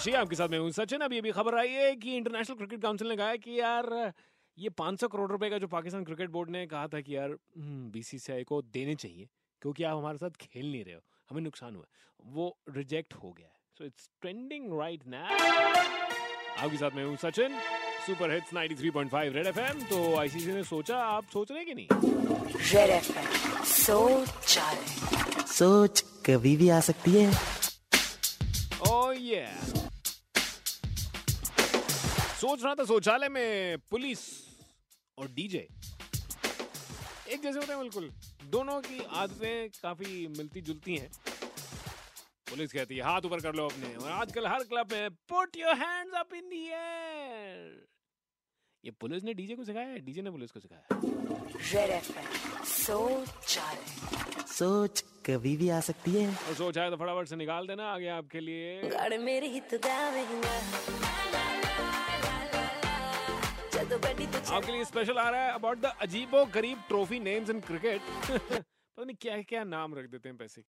जी आपके साथ मैं हूँ सचिन। अभी अभी खबर आई है कि इंटरनेशनल क्रिकेट काउंसिल ने कहा है कि यार ये 500 करोड़ रुपए का जो पाकिस्तान क्रिकेट बोर्ड ने कहा था कि यार बीसीसीआई को देने चाहिए क्योंकि आप हमारे साथ खेल नहीं रहे हो हमें नुकसान हुआ वो रिजेक्ट हो गया है। So it's trending right now आपके साथ मैं हूँ Sachin. Super hits 93.5 red FM तो आईसीसी ने सोचा आप सोच रहे कि नहीं? रेड एफएम सोच सोच कभी भी आ सकती है। ओह ये सोच रहा था शौचालय में पुलिस और डीजे। एक जैसे होते हैं बिल्कुल। दोनों की आदतें काफ़ी मिलती जुलती हैं। पुलिस कहती है हाथ ऊपर कर लो अपने। और आजकल हर क्लब में put your hands up in the air ये पुलिस ने डीजे को सिखाया है? डीजे ने पुलिस को सिखाया रेड सोच सोच कभी भी आ सकती है। और सोच आए तो फटाफट से निकाल देना आगे आपके लिए। आपके लिए स्पेशल आ रहा है अबाउट द अजीबो गरीब ट्रॉफी नेम्स इन क्रिकेट पता नहीं क्या क्या नाम रख देते हैं पैसे।